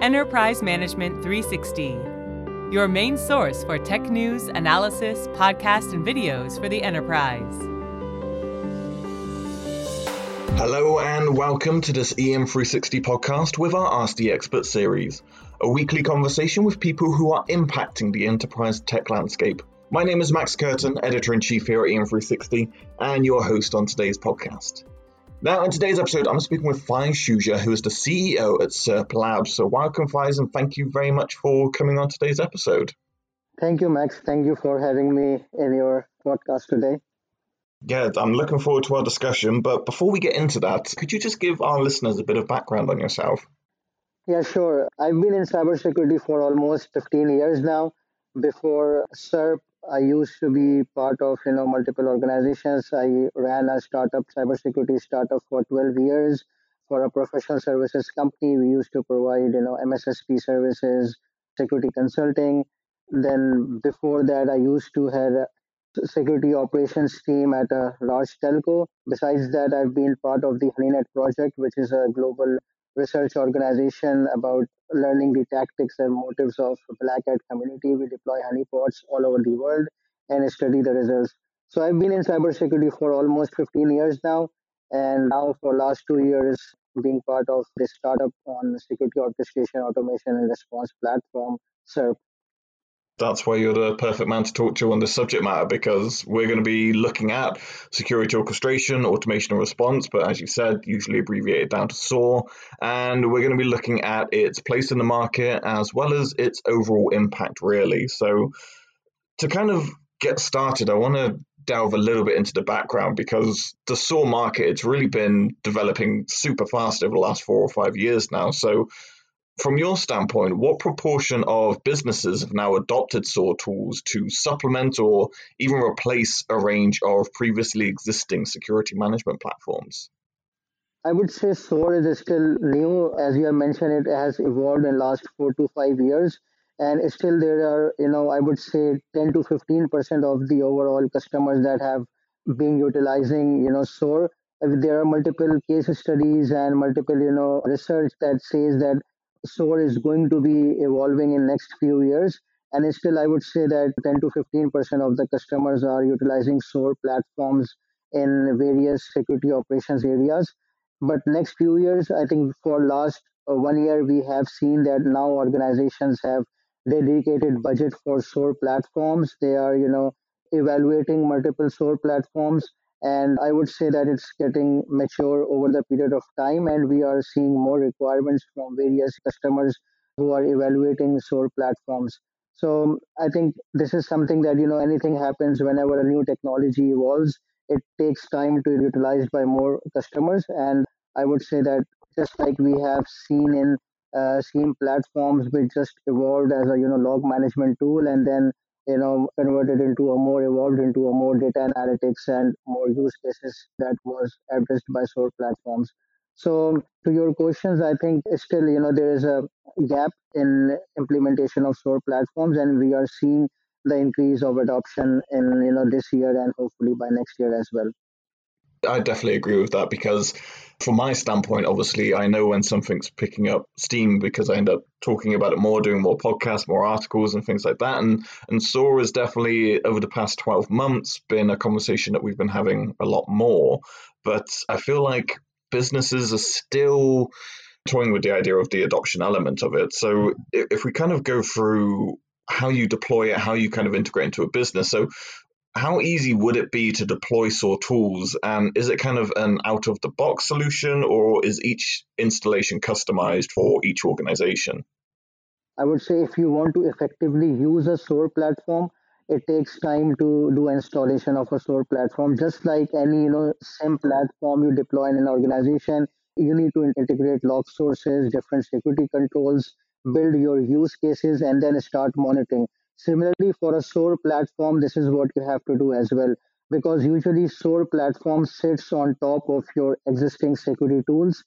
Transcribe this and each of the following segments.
Enterprise Management 360, your main source for tech news, analysis, podcasts, and videos for the enterprise. Hello and welcome to this EM360 podcast with our Ask the Expert series, a weekly conversation with people who are impacting the enterprise tech landscape. My name is Max Curtin, editor in chief here at EM360, and your host on today's podcast. Now, in today's episode, I'm speaking with Faiz Shuja, who is the CEO at SIRP Labs. So, welcome, Faiz, and thank you very much for coming on today's episode. Thank you, Max. Thank you for having me in your podcast today. Yeah, I'm looking forward to our discussion. But before we get into that, could you just give our listeners a bit of background on yourself? Yeah, sure. I've been in cybersecurity for almost 15 years now. Before SIRP, I used to be part of you know multiple organizations. I ran a startup, cybersecurity startup, for 12 years for a professional services company. We used to provide you know MSSP services, security consulting. Then before that, I used to have a security operations team at a large telco. Besides that, I've been part of the HoneyNet project, which is a global research organization about learning the tactics and motives of black hat community. We deploy honeypots all over the world and study the results. So I've been in cybersecurity for almost 15 years now, and now for last two years being part of this startup on security orchestration, automation, and response platform, SIRP that's why you're the perfect man to talk to on this subject matter because we're going to be looking at security orchestration, automation and response, but as you said, usually abbreviated down to SOAR. And we're going to be looking at its place in the market as well as its overall impact, really. So, to kind of get started, I want to delve a little bit into the background because the SOAR market, it's really been developing super fast over the last four or five years now. So, from your standpoint, what proportion of businesses have now adopted SOAR tools to supplement or even replace a range of previously existing security management platforms? I would say SOAR is still new. As you have mentioned, it has evolved in the last four to five years. And still there are, you know, I would say 10 to 15% of the overall customers that have been utilizing, you know, SOAR. There are multiple case studies and multiple, you know, research that says that SOAR is going to be evolving in next few years. And still, I would say that 10 to 15 percent of the customers are utilizing SOAR platforms in various security operations areas. But next few years, I think for last uh, one year, we have seen that now organizations have dedicated budget for SOAR platforms. They are, you know, evaluating multiple SOAR platforms and I would say that it's getting mature over the period of time, and we are seeing more requirements from various customers who are evaluating SOAR platforms. So I think this is something that you know anything happens whenever a new technology evolves, it takes time to be utilized by more customers. And I would say that just like we have seen in uh, SIEM platforms, which just evolved as a you know log management tool, and then you know, converted into a more evolved into a more data analytics and more use cases that was addressed by SOAR platforms. So to your questions, I think still, you know, there is a gap in implementation of SOAR platforms, and we are seeing the increase of adoption in you know this year and hopefully by next year as well. I definitely agree with that because, from my standpoint, obviously, I know when something's picking up steam because I end up talking about it more, doing more podcasts, more articles, and things like that. And and SOAR has definitely over the past twelve months been a conversation that we've been having a lot more. But I feel like businesses are still toying with the idea of the adoption element of it. So if we kind of go through how you deploy it, how you kind of integrate into a business. So how easy would it be to deploy SOAR tools? And is it kind of an out of the box solution or is each installation customized for each organization? I would say if you want to effectively use a SOAR platform, it takes time to do installation of a SOAR platform. Just like any you know SIEM platform you deploy in an organization, you need to integrate log sources, different security controls, build your use cases, and then start monitoring. Similarly, for a SOAR platform, this is what you have to do as well, because usually SOAR platform sits on top of your existing security tools,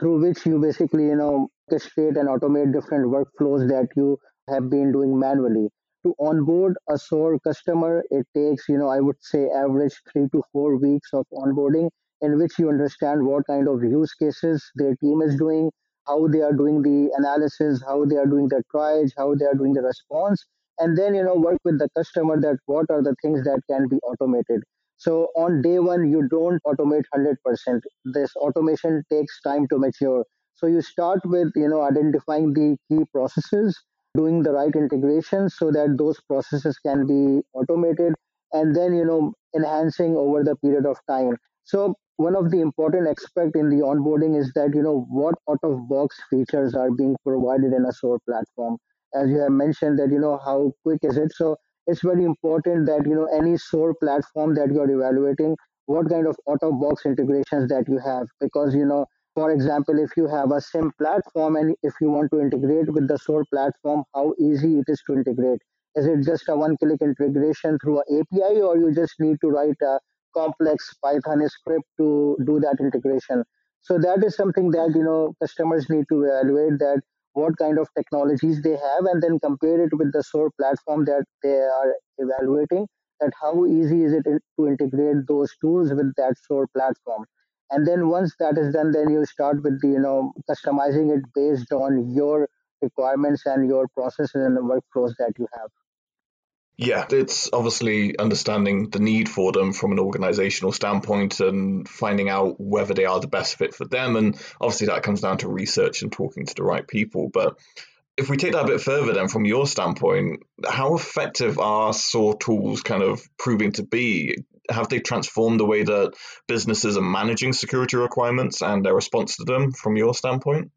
through which you basically, you know, orchestrate and automate different workflows that you have been doing manually. To onboard a SOAR customer, it takes, you know, I would say average three to four weeks of onboarding in which you understand what kind of use cases their team is doing, how they are doing the analysis, how they are doing the triage, how they are doing the response, and then you know work with the customer that what are the things that can be automated. So on day one, you don't automate 100%. This automation takes time to mature. So you start with you know identifying the key processes, doing the right integration so that those processes can be automated, and then you know enhancing over the period of time. So one of the important aspect in the onboarding is that you know what out of box features are being provided in a SOAR platform. As you have mentioned that you know how quick is it. So it's very important that you know any SOAR platform that you're evaluating, what kind of out of box integrations that you have, because you know for example, if you have a SIEM platform and if you want to integrate with the SOAR platform, how easy it is to integrate. Is it just a one click integration through an API, or you just need to write a complex Python script to do that integration? So that is something that you know customers need to evaluate that what kind of technologies they have and then compare it with the SOAR platform that they are evaluating that how easy is it to integrate those tools with that SOAR platform. And then once that is done then you start with the you know customizing it based on your requirements and your processes and the workflows that you have yeah, it's obviously understanding the need for them from an organizational standpoint and finding out whether they are the best fit for them. And obviously, that comes down to research and talking to the right people. But if we take that a bit further, then from your standpoint, how effective are SOAR tools kind of proving to be? Have they transformed the way that businesses are managing security requirements and their response to them from your standpoint?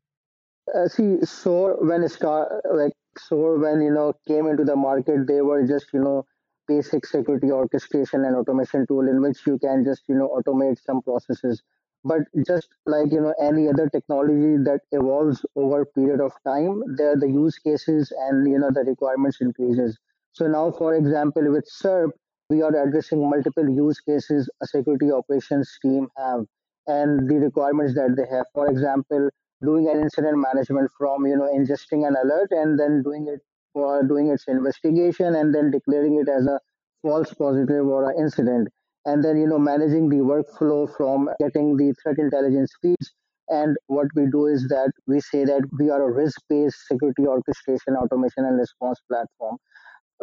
Uh, see, SOAR when it start like SOAR when you know came into the market, they were just you know basic security orchestration and automation tool in which you can just you know automate some processes. But just like you know any other technology that evolves over a period of time there the use cases and you know the requirements increases. So now for example with SIRP we are addressing multiple use cases a security operations team have and the requirements that they have. For example doing an incident management from you know ingesting an alert and then doing it for doing its investigation and then declaring it as a false positive or an incident. And then you know managing the workflow from getting the threat intelligence feeds. And what we do is that we say that we are a risk-based security orchestration automation and response platform.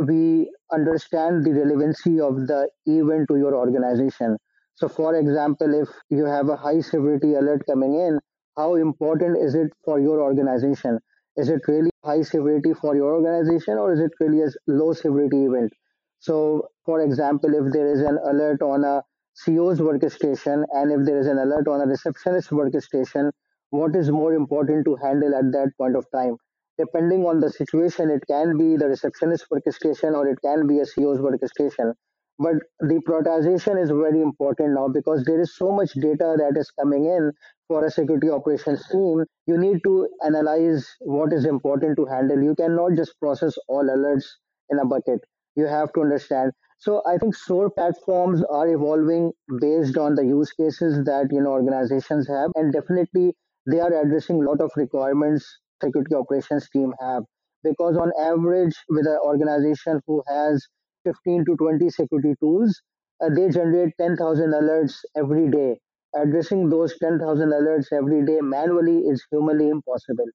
We understand the relevancy of the event to your organization. So for example if you have a high severity alert coming in how important is it for your organization is it really high severity for your organization or is it really a low severity event so, for example, if there is an alert on a CO's workstation and if there is an alert on a receptionist workstation, what is more important to handle at that point of time? Depending on the situation, it can be the receptionist workstation or it can be a CO's workstation. But the prioritization is very important now because there is so much data that is coming in for a security operations team. You need to analyze what is important to handle. You cannot just process all alerts in a bucket you have to understand so i think SOAR platforms are evolving based on the use cases that you know organizations have and definitely they are addressing a lot of requirements security operations team have because on average with an organization who has 15 to 20 security tools uh, they generate 10000 alerts every day addressing those 10000 alerts every day manually is humanly impossible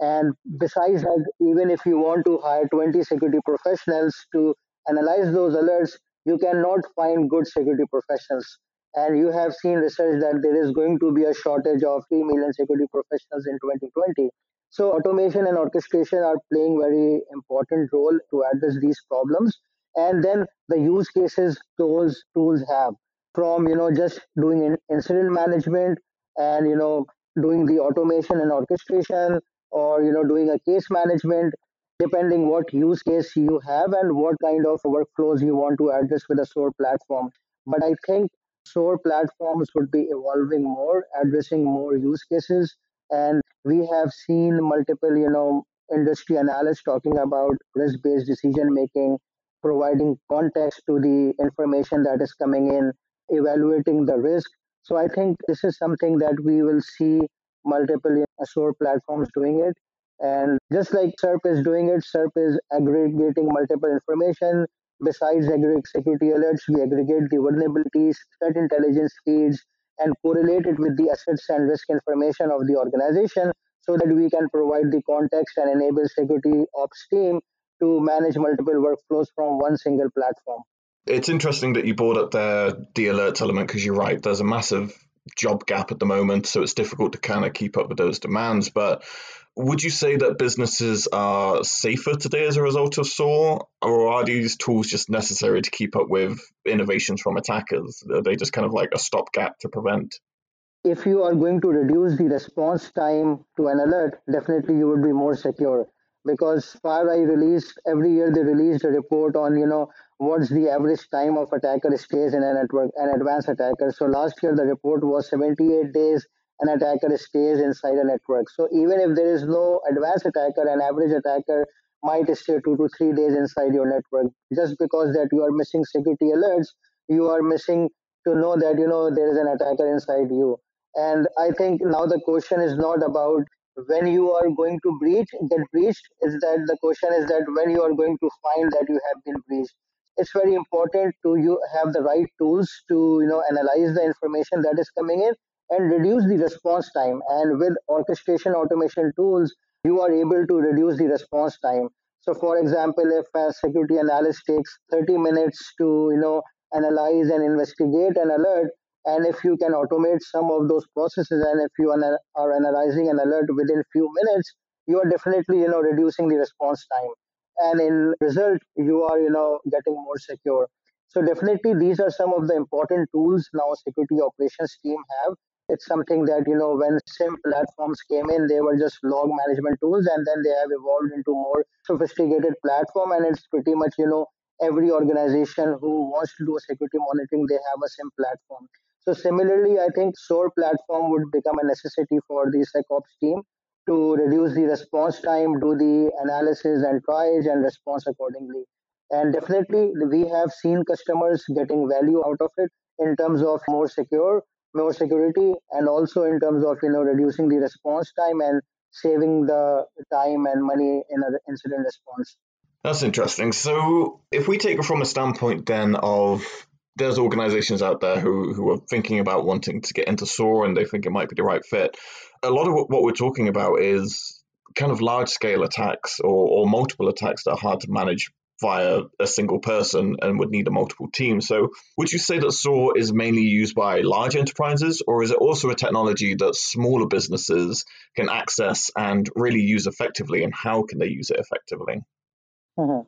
and besides that, even if you want to hire 20 security professionals to analyze those alerts, you cannot find good security professionals. And you have seen research that there is going to be a shortage of 3 million security professionals in 2020. So automation and orchestration are playing very important role to address these problems. And then the use cases those tools have from you know just doing incident management and you know doing the automation and orchestration or you know doing a case management depending what use case you have and what kind of workflows you want to address with a SOAR platform. But I think SOAR platforms would be evolving more, addressing more use cases. And we have seen multiple, you know, industry analysts talking about risk-based decision making, providing context to the information that is coming in, evaluating the risk. So I think this is something that we will see multiple SOAR platforms doing it. And just like SIRP is doing it, SIRP is aggregating multiple information. Besides aggregate security alerts, we aggregate the vulnerabilities, threat intelligence feeds, and correlate it with the assets and risk information of the organization so that we can provide the context and enable security ops team to manage multiple workflows from one single platform. It's interesting that you brought up the the alerts element because you're right. There's a massive job gap at the moment, so it's difficult to kind of keep up with those demands. But would you say that businesses are safer today as a result of SOAR, or are these tools just necessary to keep up with innovations from attackers? Are they just kind of like a stopgap to prevent? If you are going to reduce the response time to an alert, definitely you would be more secure because FireEye released every year they released a report on you know what's the average time of attacker stays in a network an advanced attacker. So last year the report was 78 days an attacker stays inside a network. So even if there is no advanced attacker an average attacker might stay two to three days inside your network. Just because that you are missing security alerts you are missing to know that you know there is an attacker inside you. And i think now the question is not about when you are going to breach get breached is that the question is that when you are going to find that you have been breached. It's very important to you have the right tools to you know analyze the information that is coming in and reduce the response time. And with orchestration automation tools you are able to reduce the response time. So for example if a security analyst takes 30 minutes to you know analyze and investigate an alert and if you can automate some of those processes and if you are analyzing an alert within few minutes you are definitely you know reducing the response time. And in result you are you know getting more secure. So definitely these are some of the important tools now security operations team have. It's something that you know when SIEM platforms came in they were just log management tools and then they have evolved into more sophisticated platform and it's pretty much you know every organization who wants to do security monitoring they have a SIEM platform so similarly, I think SOAR platform would become a necessity for the SecOps team to reduce the response time, do the analysis and triage and response accordingly. And definitely, we have seen customers getting value out of it in terms of more secure, more security, and also in terms of you know reducing the response time and saving the time and money in an incident response. That's interesting. So, if we take it from a standpoint then of there's organizations out there who, who are thinking about wanting to get into SOAR and they think it might be the right fit. A lot of what we're talking about is kind of large scale attacks or, or multiple attacks that are hard to manage via a single person and would need a multiple team. So, would you say that SOAR is mainly used by large enterprises, or is it also a technology that smaller businesses can access and really use effectively? And how can they use it effectively? Mm-hmm.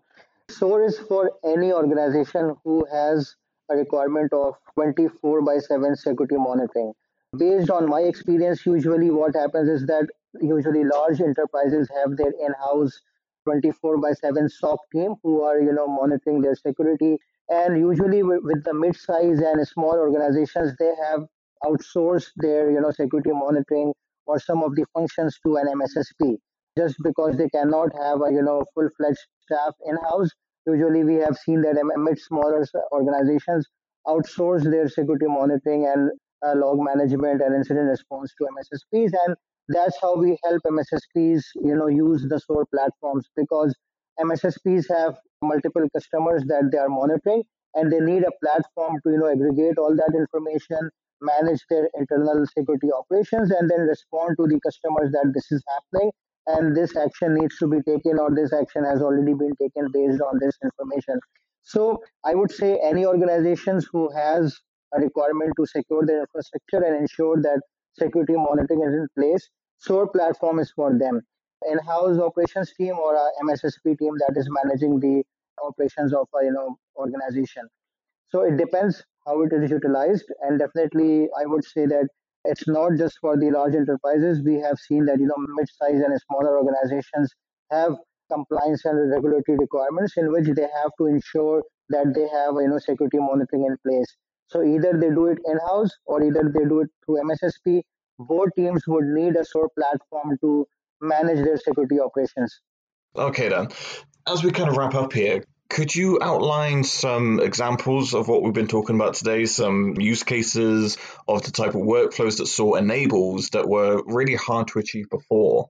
SOAR is for any organization who has a requirement of 24 by 7 security monitoring. Based on my experience, usually what happens is that usually large enterprises have their in-house 24 by 7 SOC team who are you know monitoring their security. And usually with the mid-size and small organizations, they have outsourced their you know security monitoring or some of the functions to an MSSP just because they cannot have a you know full-fledged staff in-house usually we have seen that amid smaller organizations outsource their security monitoring and uh, log management and incident response to MSSPs, and that's how we help MSSPs, you know, use the SOAR platforms because MSSPs have multiple customers that they are monitoring, and they need a platform to, you know, aggregate all that information, manage their internal security operations, and then respond to the customers that this is happening and this action needs to be taken or this action has already been taken based on this information. So i would say any organizations who has a requirement to secure their infrastructure and ensure that security monitoring is in place SOAR platform is for them. In-house operations team or a mssp team that is managing the operations of a you know organization. So it depends how it is utilized and definitely i would say that it's not just for the large enterprises. We have seen that you know mid-sized and smaller organizations have compliance and regulatory requirements in which they have to ensure that they have you know security monitoring in place. So either they do it in-house or either they do it through MSSP. Both teams would need a SOAR platform to manage their security operations. Okay, then. As we kind of wrap up here, could you outline some examples of what we've been talking about today, some use cases of the type of workflows that SOAR enables that were really hard to achieve before?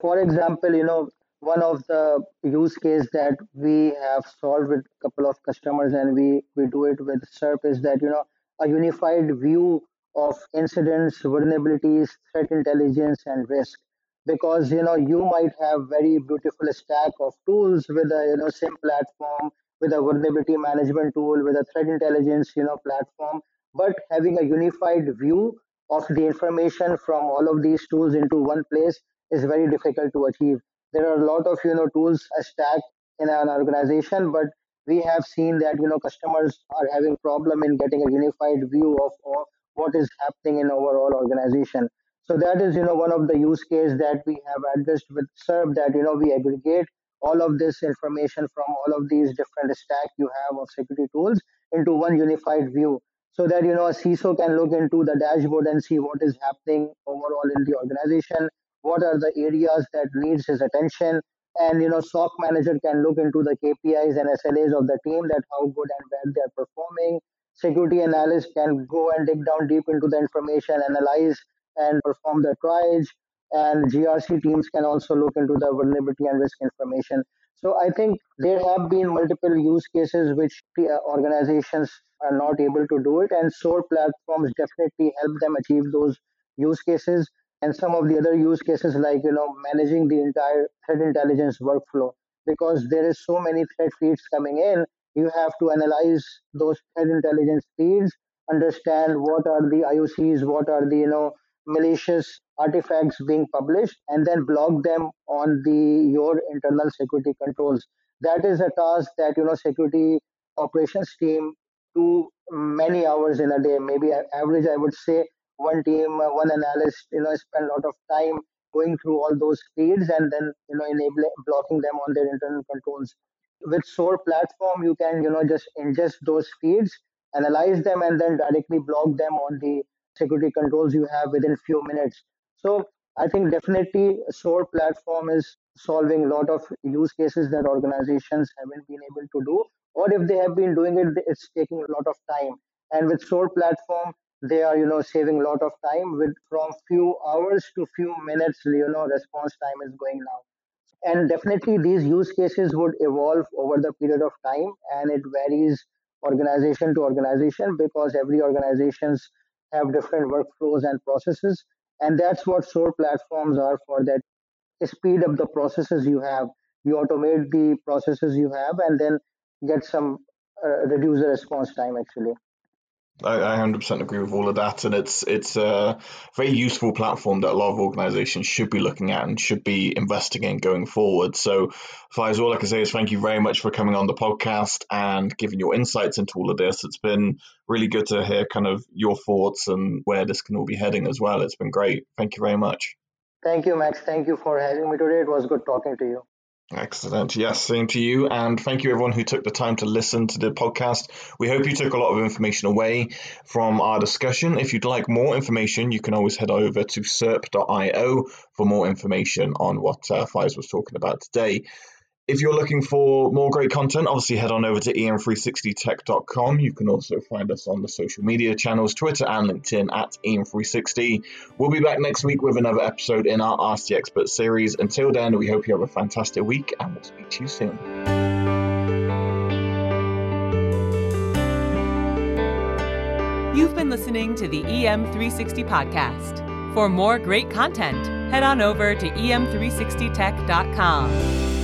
For example, you know, one of the use case that we have solved with a couple of customers and we, we do it with SIRP is that, you know, a unified view of incidents, vulnerabilities, threat intelligence, and risk. Because you know you might have very beautiful stack of tools with a you know SIEM platform with a vulnerability management tool with a threat intelligence you know platform. But having a unified view of the information from all of these tools into one place is very difficult to achieve. There are a lot of you know tools stacked in an organization but we have seen that you know customers are having problem in getting a unified view of, of what is happening in overall organization so that is you know one of the use case that we have addressed with SIRP that you know we aggregate all of this information from all of these different stack you have of security tools into one unified view so that you know a CISO can look into the dashboard and see what is happening overall in the organization what are the areas that needs his attention and you know SOC manager can look into the KPIs and SLAs of the team that how good and bad they are performing. Security analyst can go and dig down deep into the information, analyze and perform the triage. And GRC teams can also look into the vulnerability and risk information. So I think there have been multiple use cases which uh, organizations are not able to do it, and SOAR platforms definitely help them achieve those use cases and some of the other use cases like you know managing the entire threat intelligence workflow because there is so many threat feeds coming in you have to analyze those threat intelligence feeds understand what are the iocs what are the you know malicious artifacts being published and then block them on the your internal security controls that is a task that you know security operations team do many hours in a day maybe average i would say one team, uh, one analyst, you know, spend a lot of time going through all those feeds and then, you know, enabling blocking them on their internal controls. With SOAR platform, you can, you know, just ingest those feeds, analyze them, and then directly block them on the security controls you have within few minutes. So I think definitely SOAR platform is solving a lot of use cases that organizations haven't been able to do, or if they have been doing it, it's taking a lot of time. And with SOAR platform, they are you know saving a lot of time with from few hours to few minutes you know response time is going now and definitely these use cases would evolve over the period of time and it varies organization to organization because every organizations have different workflows and processes and that's what SOAR platforms are for that speed up the processes you have. You automate the processes you have and then get some uh, reduce the response time actually I, 100% agree with all of that, and it's it's a very useful platform that a lot of organisations should be looking at and should be investing in going forward. So, Faiz, all I can say is thank you very much for coming on the podcast and giving your insights into all of this. It's been really good to hear kind of your thoughts and where this can all be heading as well. It's been great. Thank you very much. Thank you, Max. Thank you for having me today. It was good talking to you. Excellent. Yes, same to you. And thank you, everyone who took the time to listen to the podcast. We hope you took a lot of information away from our discussion. If you'd like more information, you can always head over to sirp.io for more information on what uh, Faiz was talking about today. If you're looking for more great content, obviously head on over to em360tech.com. You can also find us on the social media channels, Twitter and LinkedIn at em360. We'll be back next week with another episode in our Ask the Expert series. Until then, we hope you have a fantastic week and we'll speak to you soon. You've been listening to the EM360 podcast. For more great content, head on over to em360tech.com.